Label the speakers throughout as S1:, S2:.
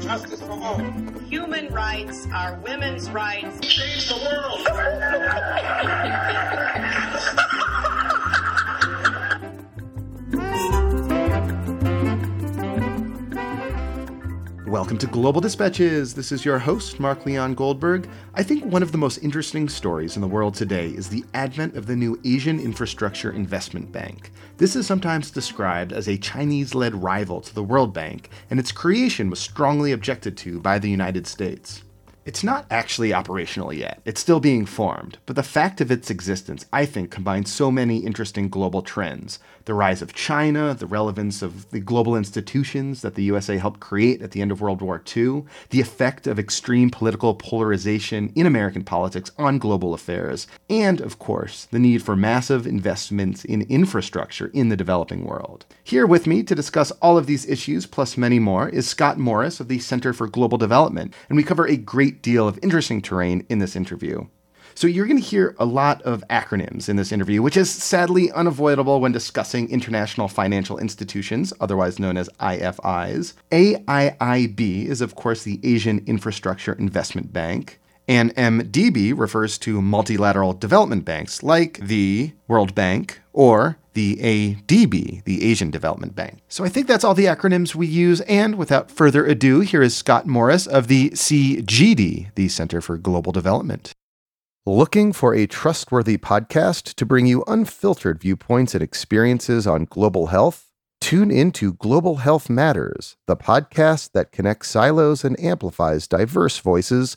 S1: justice for all.
S2: Human rights are women's rights.
S1: Change the world.
S3: Welcome to Global Dispatches. This is your host, Mark Leon Goldberg. I think one of the most interesting stories in the world today is the advent of the new Asian Infrastructure Investment Bank. This is sometimes described as a Chinese led rival to the World Bank, and its creation was strongly objected to by the United States. It's not actually operational yet, it's still being formed, but the fact of its existence, I think, combines so many interesting global trends. The rise of China, the relevance of the global institutions that the USA helped create at the end of World War II, the effect of extreme political polarization in American politics on global affairs, and, of course, the need for massive investments in infrastructure in the developing world. Here with me to discuss all of these issues, plus many more, is Scott Morris of the Center for Global Development, and we cover a great deal of interesting terrain in this interview. So, you're going to hear a lot of acronyms in this interview, which is sadly unavoidable when discussing international financial institutions, otherwise known as IFIs. AIIB is, of course, the Asian Infrastructure Investment Bank. And MDB refers to multilateral development banks like the World Bank or the ADB, the Asian Development Bank. So I think that's all the acronyms we use. And without further ado, here is Scott Morris of the CGD, the Center for Global Development. Looking for a trustworthy podcast to bring you unfiltered viewpoints and experiences on global health? Tune into Global Health Matters, the podcast that connects silos and amplifies diverse voices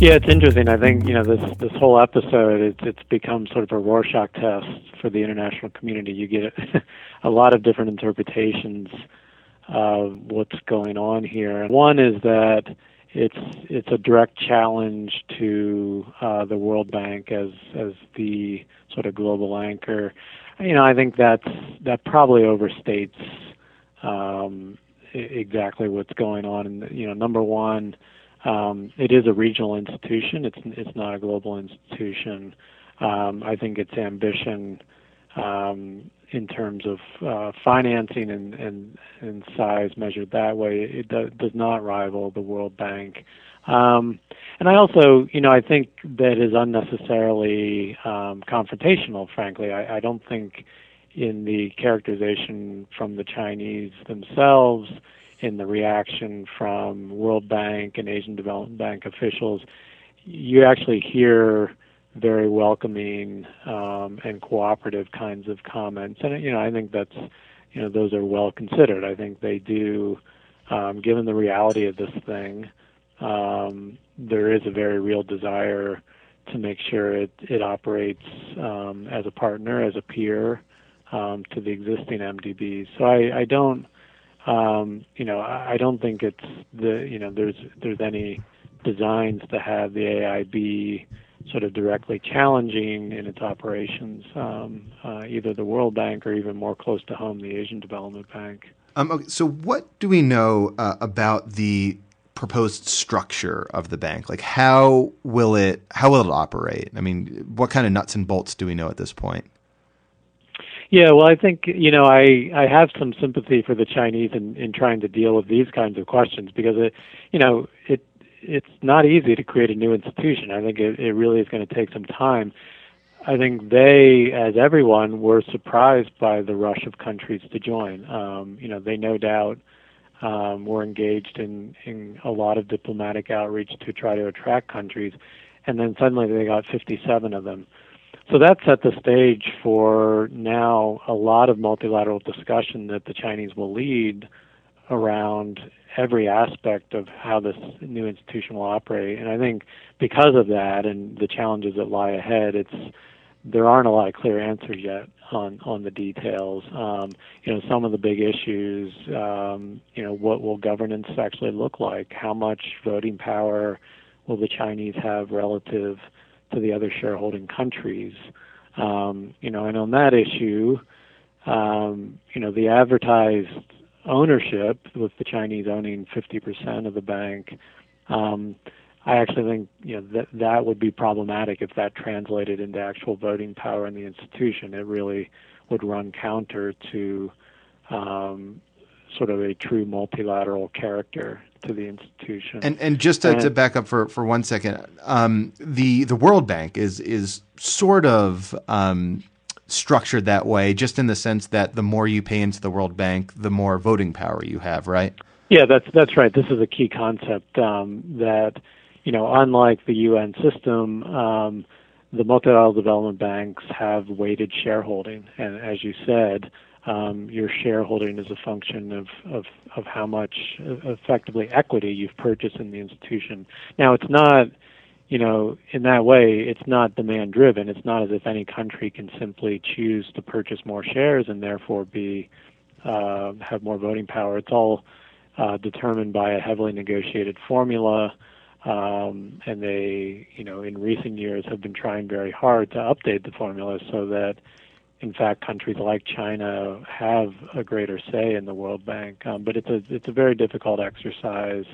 S4: Yeah, it's interesting. I think you know this this whole episode it's it's become sort of a Rorschach test for the international community. You get a lot of different interpretations of what's going on here. One is that it's it's a direct challenge to uh, the World Bank as as the sort of global anchor. You know, I think that's that probably overstates um, exactly what's going on. And you know, number one, um, it is a regional institution. It's it's not a global institution. Um, I think its ambition um, in terms of uh, financing and, and, and size measured that way, it do, does not rival the World Bank. Um, and I also, you know, I think that is unnecessarily um, confrontational. Frankly, I, I don't think in the characterization from the Chinese themselves, in the reaction from World Bank and Asian Development Bank officials, you actually hear very welcoming um, and cooperative kinds of comments. And you know, I think that's you know those are well considered. I think they do, um, given the reality of this thing. Um, there is a very real desire to make sure it it operates um, as a partner, as a peer um, to the existing MDBs. So I, I don't. Um, you know, I don't think it's the you know there's there's any designs to have the AIB sort of directly challenging in its operations um, uh, either the World Bank or even more close to home, the Asian Development Bank.
S3: Um, okay, so, what do we know uh, about the proposed structure of the bank? Like, how will it how will it operate? I mean, what kind of nuts and bolts do we know at this point?
S4: Yeah, well, I think you know I I have some sympathy for the Chinese in in trying to deal with these kinds of questions because it you know it it's not easy to create a new institution. I think it, it really is going to take some time. I think they, as everyone, were surprised by the rush of countries to join. Um, you know, they no doubt um, were engaged in, in a lot of diplomatic outreach to try to attract countries, and then suddenly they got 57 of them. So that set the stage for now a lot of multilateral discussion that the Chinese will lead around every aspect of how this new institution will operate. And I think because of that and the challenges that lie ahead, it's there aren't a lot of clear answers yet. on on the details. Um, you know, some of the big issues. Um, you know, what will governance actually look like? How much voting power will the Chinese have relative to the other shareholding countries? Um, you know, and on that issue, um, you know, the advertised ownership, with the Chinese owning 50% of the bank, um, I actually think you know that that would be problematic if that translated into actual voting power in the institution. It really would run counter to um, sort of a true multilateral character to the institution.
S3: And and just to, and, to back up for, for one second, um, the the World Bank is is sort of um, structured that way, just in the sense that the more you pay into the World Bank, the more voting power you have, right?
S4: Yeah, that's that's right. This is a key concept um, that you know, unlike the UN system, um, the multilateral development banks have weighted shareholding, and as you said, um, your shareholding is a function of, of, of how much effectively equity you've purchased in the institution. Now, it's not, you know, in that way, it's not demand driven. It's not as if any country can simply choose to purchase more shares and therefore be uh, have more voting power. It's all uh, determined by a heavily negotiated formula um, and they, you know, in recent years have been trying very hard to update the formula so that, in fact, countries like China have a greater say in the World Bank. Um, but it's a it's a very difficult exercise.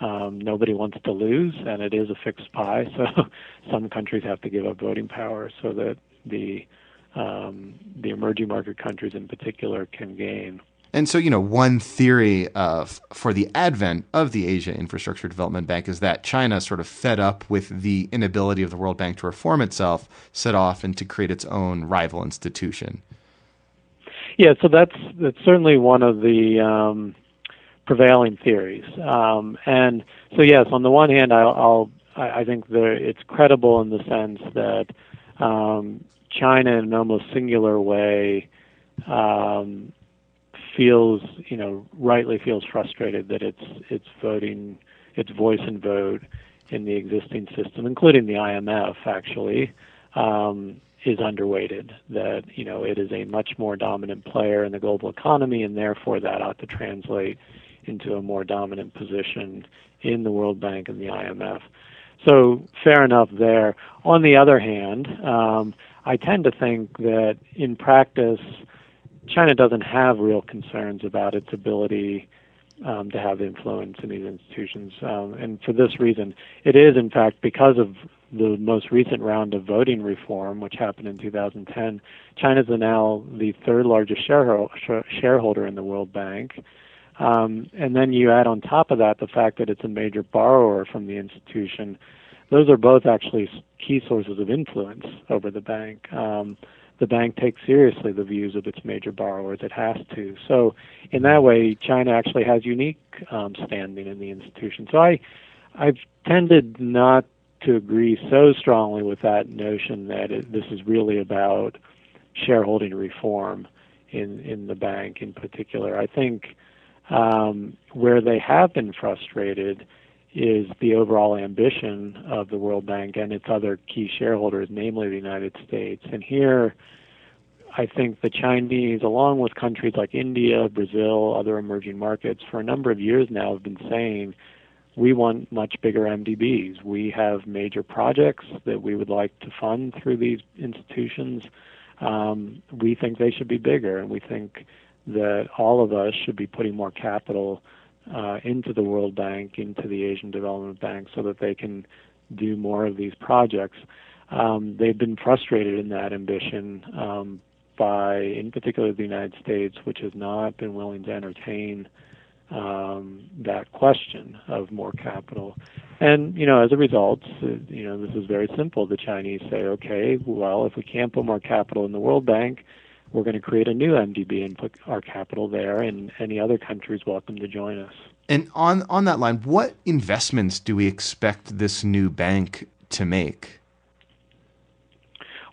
S4: Um, nobody wants to lose, and it is a fixed pie. So some countries have to give up voting power so that the um, the emerging market countries in particular can gain.
S3: And so, you know, one theory of for the advent of the Asia Infrastructure Development Bank is that China, sort of fed up with the inability of the World Bank to reform itself, set off and to create its own rival institution.
S4: Yeah, so that's that's certainly one of the um, prevailing theories. Um, and so, yes, on the one hand, I'll, I'll I think there, it's credible in the sense that um, China, in an almost singular way, um, feels, you know, rightly feels frustrated that its its voting, its voice and vote in the existing system, including the IMF, actually, um, is underweighted. That you know it is a much more dominant player in the global economy, and therefore that ought to translate into a more dominant position in the World Bank and the IMF. So fair enough there. On the other hand, um, I tend to think that in practice China doesn't have real concerns about its ability um, to have influence in these institutions. Um, and for this reason, it is, in fact, because of the most recent round of voting reform, which happened in 2010, China is now the third largest shareholder in the World Bank. Um, and then you add on top of that the fact that it's a major borrower from the institution. Those are both actually key sources of influence over the bank. The bank takes seriously the views of its major borrowers. It has to. So, in that way, China actually has unique um, standing in the institution. So, I, I've tended not to agree so strongly with that notion that it, this is really about shareholding reform in in the bank in particular. I think um, where they have been frustrated is the overall ambition of the World Bank and its other key shareholders, namely the United States. And here, I think the Chinese, along with countries like India, Brazil, other emerging markets, for a number of years now have been saying we want much bigger MDBs. We have major projects that we would like to fund through these institutions. Um, we think they should be bigger, and we think that all of us should be putting more capital uh, into the World Bank, into the Asian Development Bank, so that they can do more of these projects. Um, they've been frustrated in that ambition um, by, in particular, the United States, which has not been willing to entertain um, that question of more capital. And you know, as a result, you know, this is very simple. The Chinese say, okay, well, if we can't put more capital in the World Bank, we're going to create a new MDB and put our capital there, and any other countries welcome to join us.
S3: And on on that line, what investments do we expect this new bank to make?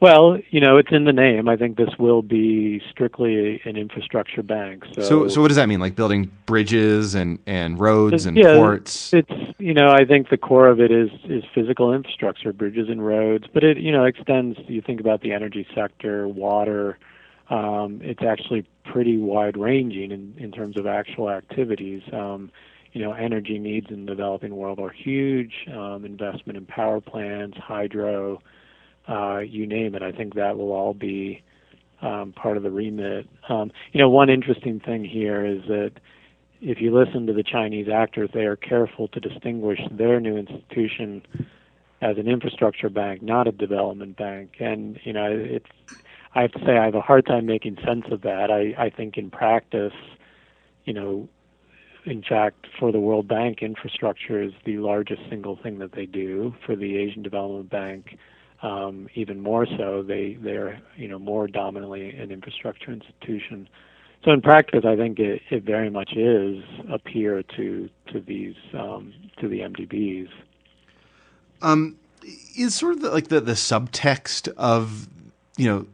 S4: Well, you know, it's in the name. I think this will be strictly an infrastructure bank. So,
S3: so, so what does that mean? Like building bridges and, and roads and
S4: yeah,
S3: ports?
S4: It's you know, I think the core of it is is physical infrastructure, bridges and roads. But it you know extends. You think about the energy sector, water, um, it's actually pretty wide ranging in, in terms of actual activities. Um, you know, energy needs in the developing world are huge. Um, investment in power plants, hydro, uh, you name it. I think that will all be um, part of the remit. Um, you know, one interesting thing here is that if you listen to the Chinese actors, they are careful to distinguish their new institution as an infrastructure bank, not a development bank. And you know, it's I have to say I have a hard time making sense of that. I, I think in practice, you know, in fact, for the World Bank, infrastructure is the largest single thing that they do. For the Asian Development Bank, um, even more so, they they're you know more dominantly an infrastructure institution. So in practice, I think it, it very much is a peer to to these um, to the MDBs.
S3: Um, is sort of the, like the the subtext of you know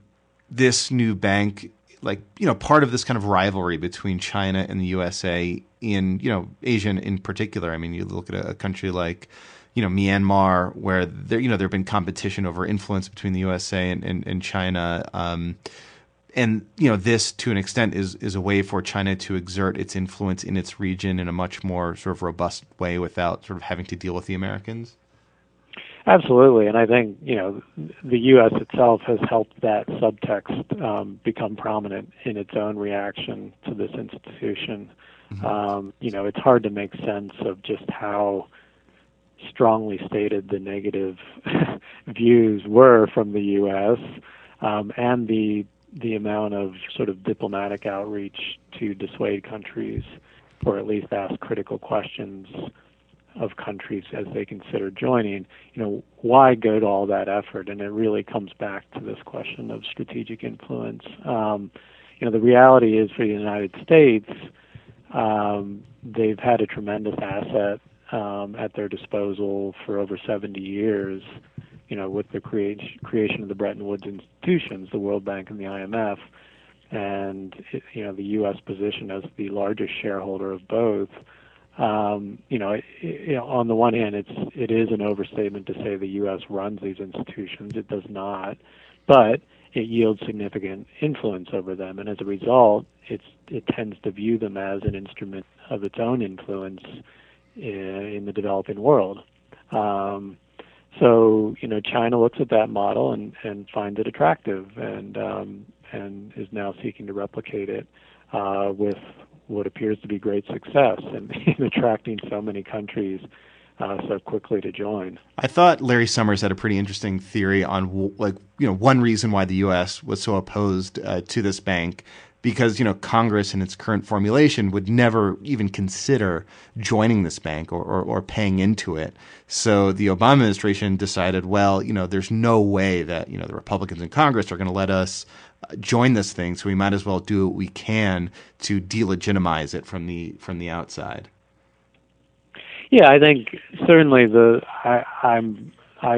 S3: this new bank like you know part of this kind of rivalry between China and the USA in you know Asia in particular. I mean, you look at a, country like you know Myanmar, where there you know there have been competition over influence between the USA and and, and China. Um, and you know this to an extent is is a way for China to exert its influence in its region in a much more sort of robust way without sort of having to deal with the Americans.
S4: Absolutely, and I think you know the U.S. itself has helped that subtext um, become prominent in its own reaction to this institution. Mm-hmm. Um, you know, it's hard to make sense of just how strongly stated the negative views were from the U.S. Um, and the the amount of sort of diplomatic outreach to dissuade countries, or at least ask critical questions of countries as they consider joining, you know, why go to all that effort? And it really comes back to this question of strategic influence. Um, you know, the reality is for the United States, um, they've had a tremendous asset um, at their disposal for over 70 years. You know, with the creation creation of the Bretton Woods institutions, the World Bank and the IMF, and you know the U.S. position as the largest shareholder of both um, you know, it, it, on the one hand, it's it is an overstatement to say the U.S. runs these institutions. It does not, but it yields significant influence over them, and as a result, it's it tends to view them as an instrument of its own influence in, in the developing world. Um, so you know, China looks at that model and and finds it attractive, and um, and is now seeking to replicate it uh, with what appears to be great success in, in attracting so many countries uh, so quickly to join.
S3: I thought Larry Summers had a pretty interesting theory on like you know one reason why the U.S. was so opposed uh, to this bank because you know Congress in its current formulation would never even consider joining this bank or, or, or, paying into it. So the Obama administration decided, well, you know, there's no way that you know the Republicans in Congress are going to let us uh, join this thing, so we might as well do what we can to delegitimize it from the from the outside.
S4: Yeah, I think certainly the I, I'm I.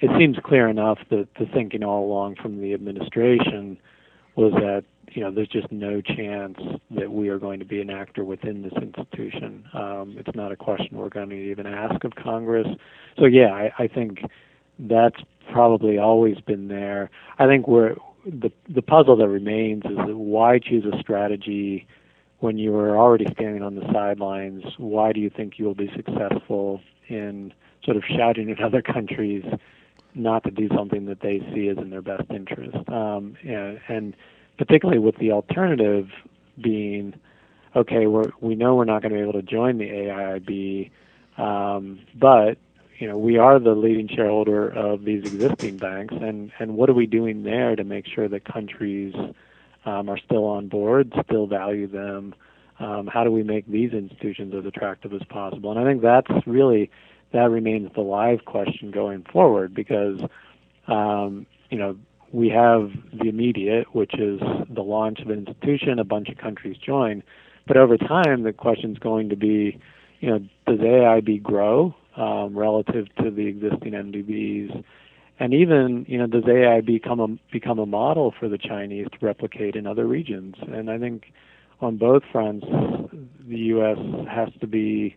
S4: It seems clear enough that the thinking all along from the administration was that you know there's just no chance that we are going to be an actor within this institution. Um, it's not a question we're going to even ask of Congress. So yeah, I, I think that's probably always been there. I think where the the puzzle that remains is that why choose a strategy when you are already standing on the sidelines? Why do you think you will be successful in sort of shouting at other countries not to do something that they see as in their best interest? Um, and, and particularly with the alternative being, okay, we're, we know we're not going to be able to join the AIIB, um, but you know, we are the leading shareholder of these existing banks, and and what are we doing there to make sure that countries um, are still on board, still value them? Um, how do we make these institutions as attractive as possible? And I think that's really that remains the live question going forward because um, you know we have the immediate, which is the launch of an institution, a bunch of countries join, but over time the question is going to be, you know, does AIB grow? um, relative to the existing MDBs. And even, you know, does AI become a become a model for the Chinese to replicate in other regions? And I think on both fronts, the U.S. has to be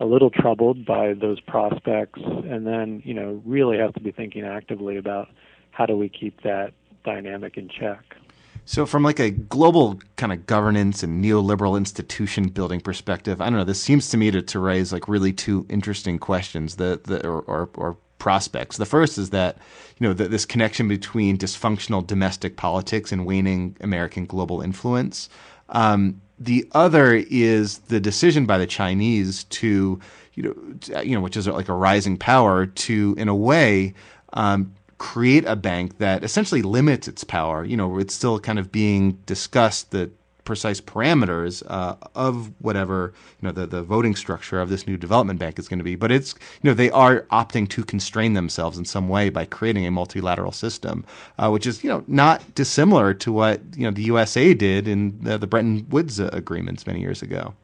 S4: a little troubled by those prospects, and then, you know, really has to be thinking actively about how do we keep that dynamic in check.
S3: So, from like a global kind of governance and neoliberal institution building perspective, I don't know. This seems to me to, to raise like really two interesting questions, the, the or, or, or prospects. The first is that you know the, this connection between dysfunctional domestic politics and waning American global influence. Um, the other is the decision by the Chinese to, you know, you know, which is like a rising power to, in a way, um, create a bank that essentially limits its power. You know, it's still kind of being discussed that precise parameters uh, of whatever you know the, the voting structure of this new development bank is going to be. But it's you know they are opting to constrain themselves in some way by creating a multilateral system, uh, which is you know not dissimilar to what you know the USA did in the, the Bretton Woods uh, agreements many years ago.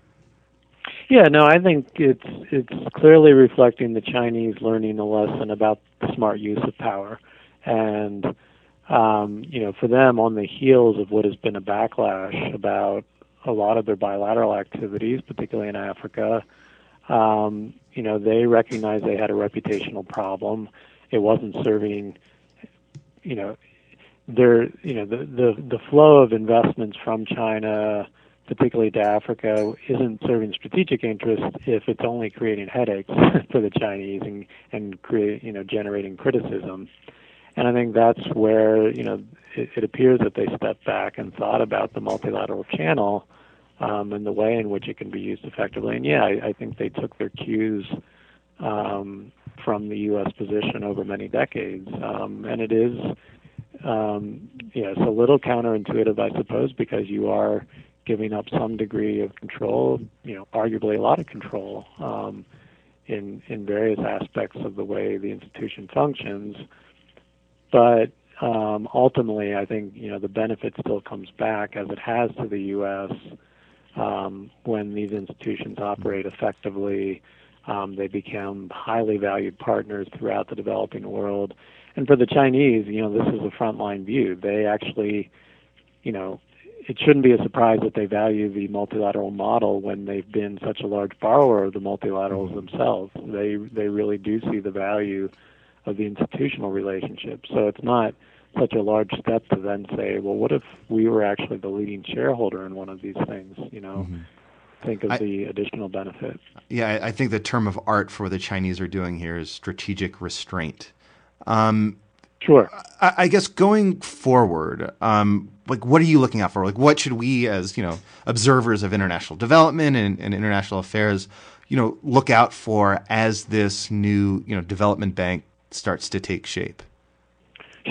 S4: Yeah, no, I think it's it's clearly reflecting the Chinese learning a lesson about the smart use of power, and um, you know, for them, on the heels of what has been a backlash about a lot of their bilateral activities, particularly in Africa, um, you know, they recognized they had a reputational problem. It wasn't serving, you know, their, you know, the the the flow of investments from China, particularly to Africa, isn't serving strategic interest if it's only creating headaches for the Chinese and and create, you know, generating criticism. And I think that's where you know it, it appears that they stepped back and thought about the multilateral channel um, and the way in which it can be used effectively. And yeah, I, I think they took their cues um, from the U.S. position over many decades, um, and it is um, yeah, it's a little counterintuitive, I suppose, because you are giving up some degree of control, you know, arguably a lot of control um, in in various aspects of the way the institution functions. But um, ultimately, I think you know the benefit still comes back as it has to the U.S. Um, when these institutions operate effectively. Um, they become highly valued partners throughout the developing world. And for the Chinese, you know, this is a frontline view. They actually, you know, it shouldn't be a surprise that they value the multilateral model when they've been such a large borrower of the multilaterals themselves. They they really do see the value of the institutional relationship. So it's not such a large step to then say, well, what if we were actually the leading shareholder in one of these things? You know, mm-hmm. think of I, the additional benefit.
S3: Yeah, I think the term of art for what the Chinese are doing here is strategic restraint. Um,
S4: sure.
S3: I, I, guess going forward, um, like what are you looking out for? Like what should we, as you know, observers of international development and, and international affairs, you know, look out for as this new, you know, development bank starts to take shape?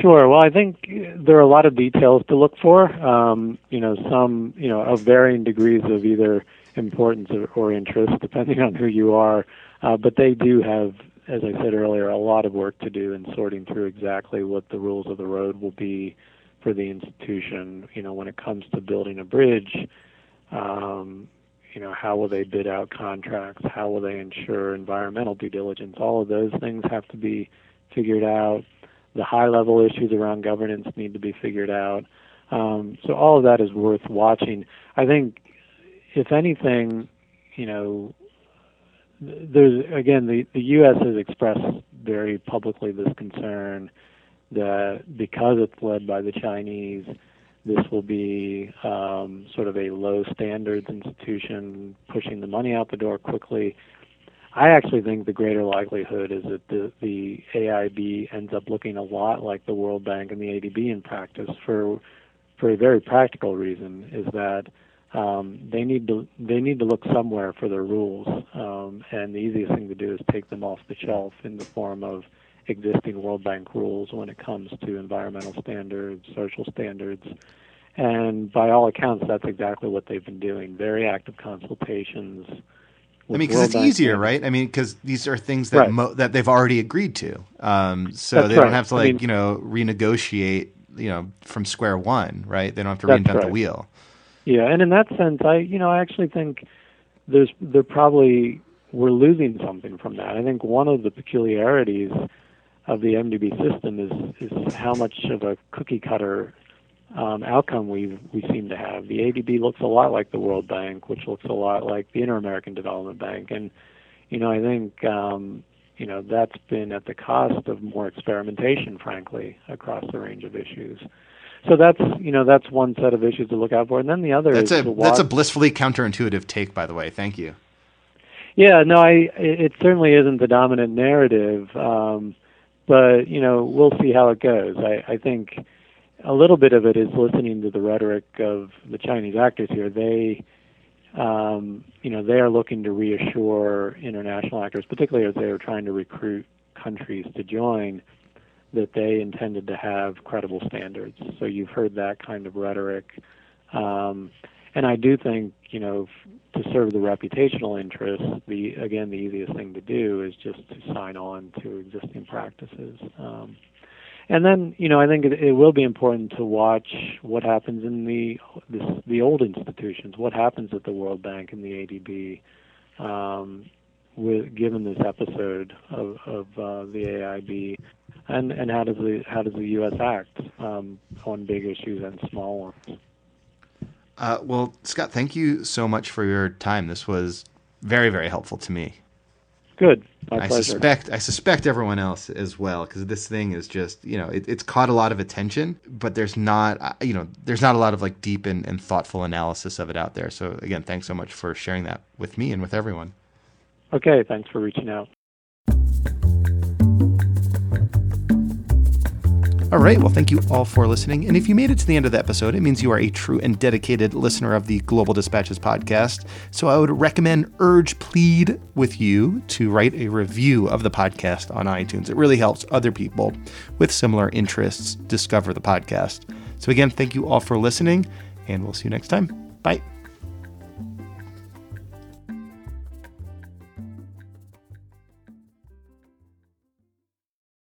S4: Sure. Well, I think there are a lot of details to look for. Um, you know, some you know of varying degrees of either importance or, or interest, depending on who you are. Uh, but they do have, as I said earlier, a lot of work to do in sorting through exactly what the rules of the road will be for the institution. You know, when it comes to building a bridge, um, you know, how will they bid out contracts? How will they ensure environmental due diligence? All of those things have to be figured out. The high level issues around governance need to be figured out. Um, so all of that is worth watching. I think, if anything, you know, there's again the the U.S. has expressed very publicly this concern that because it's led by the Chinese, this will be um, sort of a low standards institution pushing the money out the door quickly. I actually think the greater likelihood is that the, the AIB ends up looking a lot like the World Bank and the ADB in practice for for a very practical reason is that um, they need to they need to look somewhere for their rules, um, and the easiest thing to do is take them off the shelf in the form of existing World Bank rules when it comes to environmental standards, social standards, and by all accounts, that's exactly what they've been doing. Very active consultations
S3: I mean, because it's easier, right? I mean, because these are things that right. mo- that they've already agreed to, um, so
S4: That's
S3: they don't
S4: right.
S3: have to like I mean, you know renegotiate, you know, from square one, right? They don't have to reinvent
S4: right.
S3: the wheel.
S4: Yeah, and in that sense, I you know I actually think there's there probably we're losing something from that. I think one of the peculiarities of the MDB system is is how much of a cookie cutter um, outcome we we seem to have. The ADB looks a lot like the World Bank, which looks a lot like the Inter-American Development Bank, and you know I think um, you know that's been at the cost of more experimentation, frankly, across the range of issues. so that's you know that's one set of issues to look out for, and then the other
S3: That's
S4: is
S3: a that's a blissfully counterintuitive take, by the way. Thank you.
S4: Yeah, no, I it it certainly isn't the dominant narrative, um, but you know we'll see how it goes. I, I think a little bit of it is listening to the rhetoric of the Chinese actors here. They, um, you know, they are looking to reassure international actors, particularly as they are trying to recruit countries to join, that they intended to have credible standards. So you've heard that kind of rhetoric. Um, and I do think, you know, to serve the reputational interests, the again, the easiest thing to do is just to sign on to existing practices. Um, and then, you know, I think it, it will be important to watch what happens in the this, the old institutions. What happens at the World Bank and the ADB, um, with given this episode of, of uh, the AIB, and and how does the how does the U.S. act um, on big issues and small ones?
S3: Uh, well, Scott, thank you so much for your time. This was very, very helpful to me.
S4: Good, my
S3: I
S4: pleasure.
S3: suspect I suspect everyone else as well because this thing is just you know it, it's caught a lot of attention, but there's not uh, you know there's not a lot of like deep and, and thoughtful analysis of it out there. So again, thanks so much for sharing that with me and with everyone.
S4: Okay, thanks for reaching out.
S3: All right. Well, thank you all for listening. And if you made it to the end of the episode, it means you are a true and dedicated listener of the Global Dispatches podcast. So I would recommend, urge, plead with you to write a review of the podcast on iTunes. It really helps other people with similar interests discover the podcast. So again, thank you all for listening, and we'll see you next time. Bye.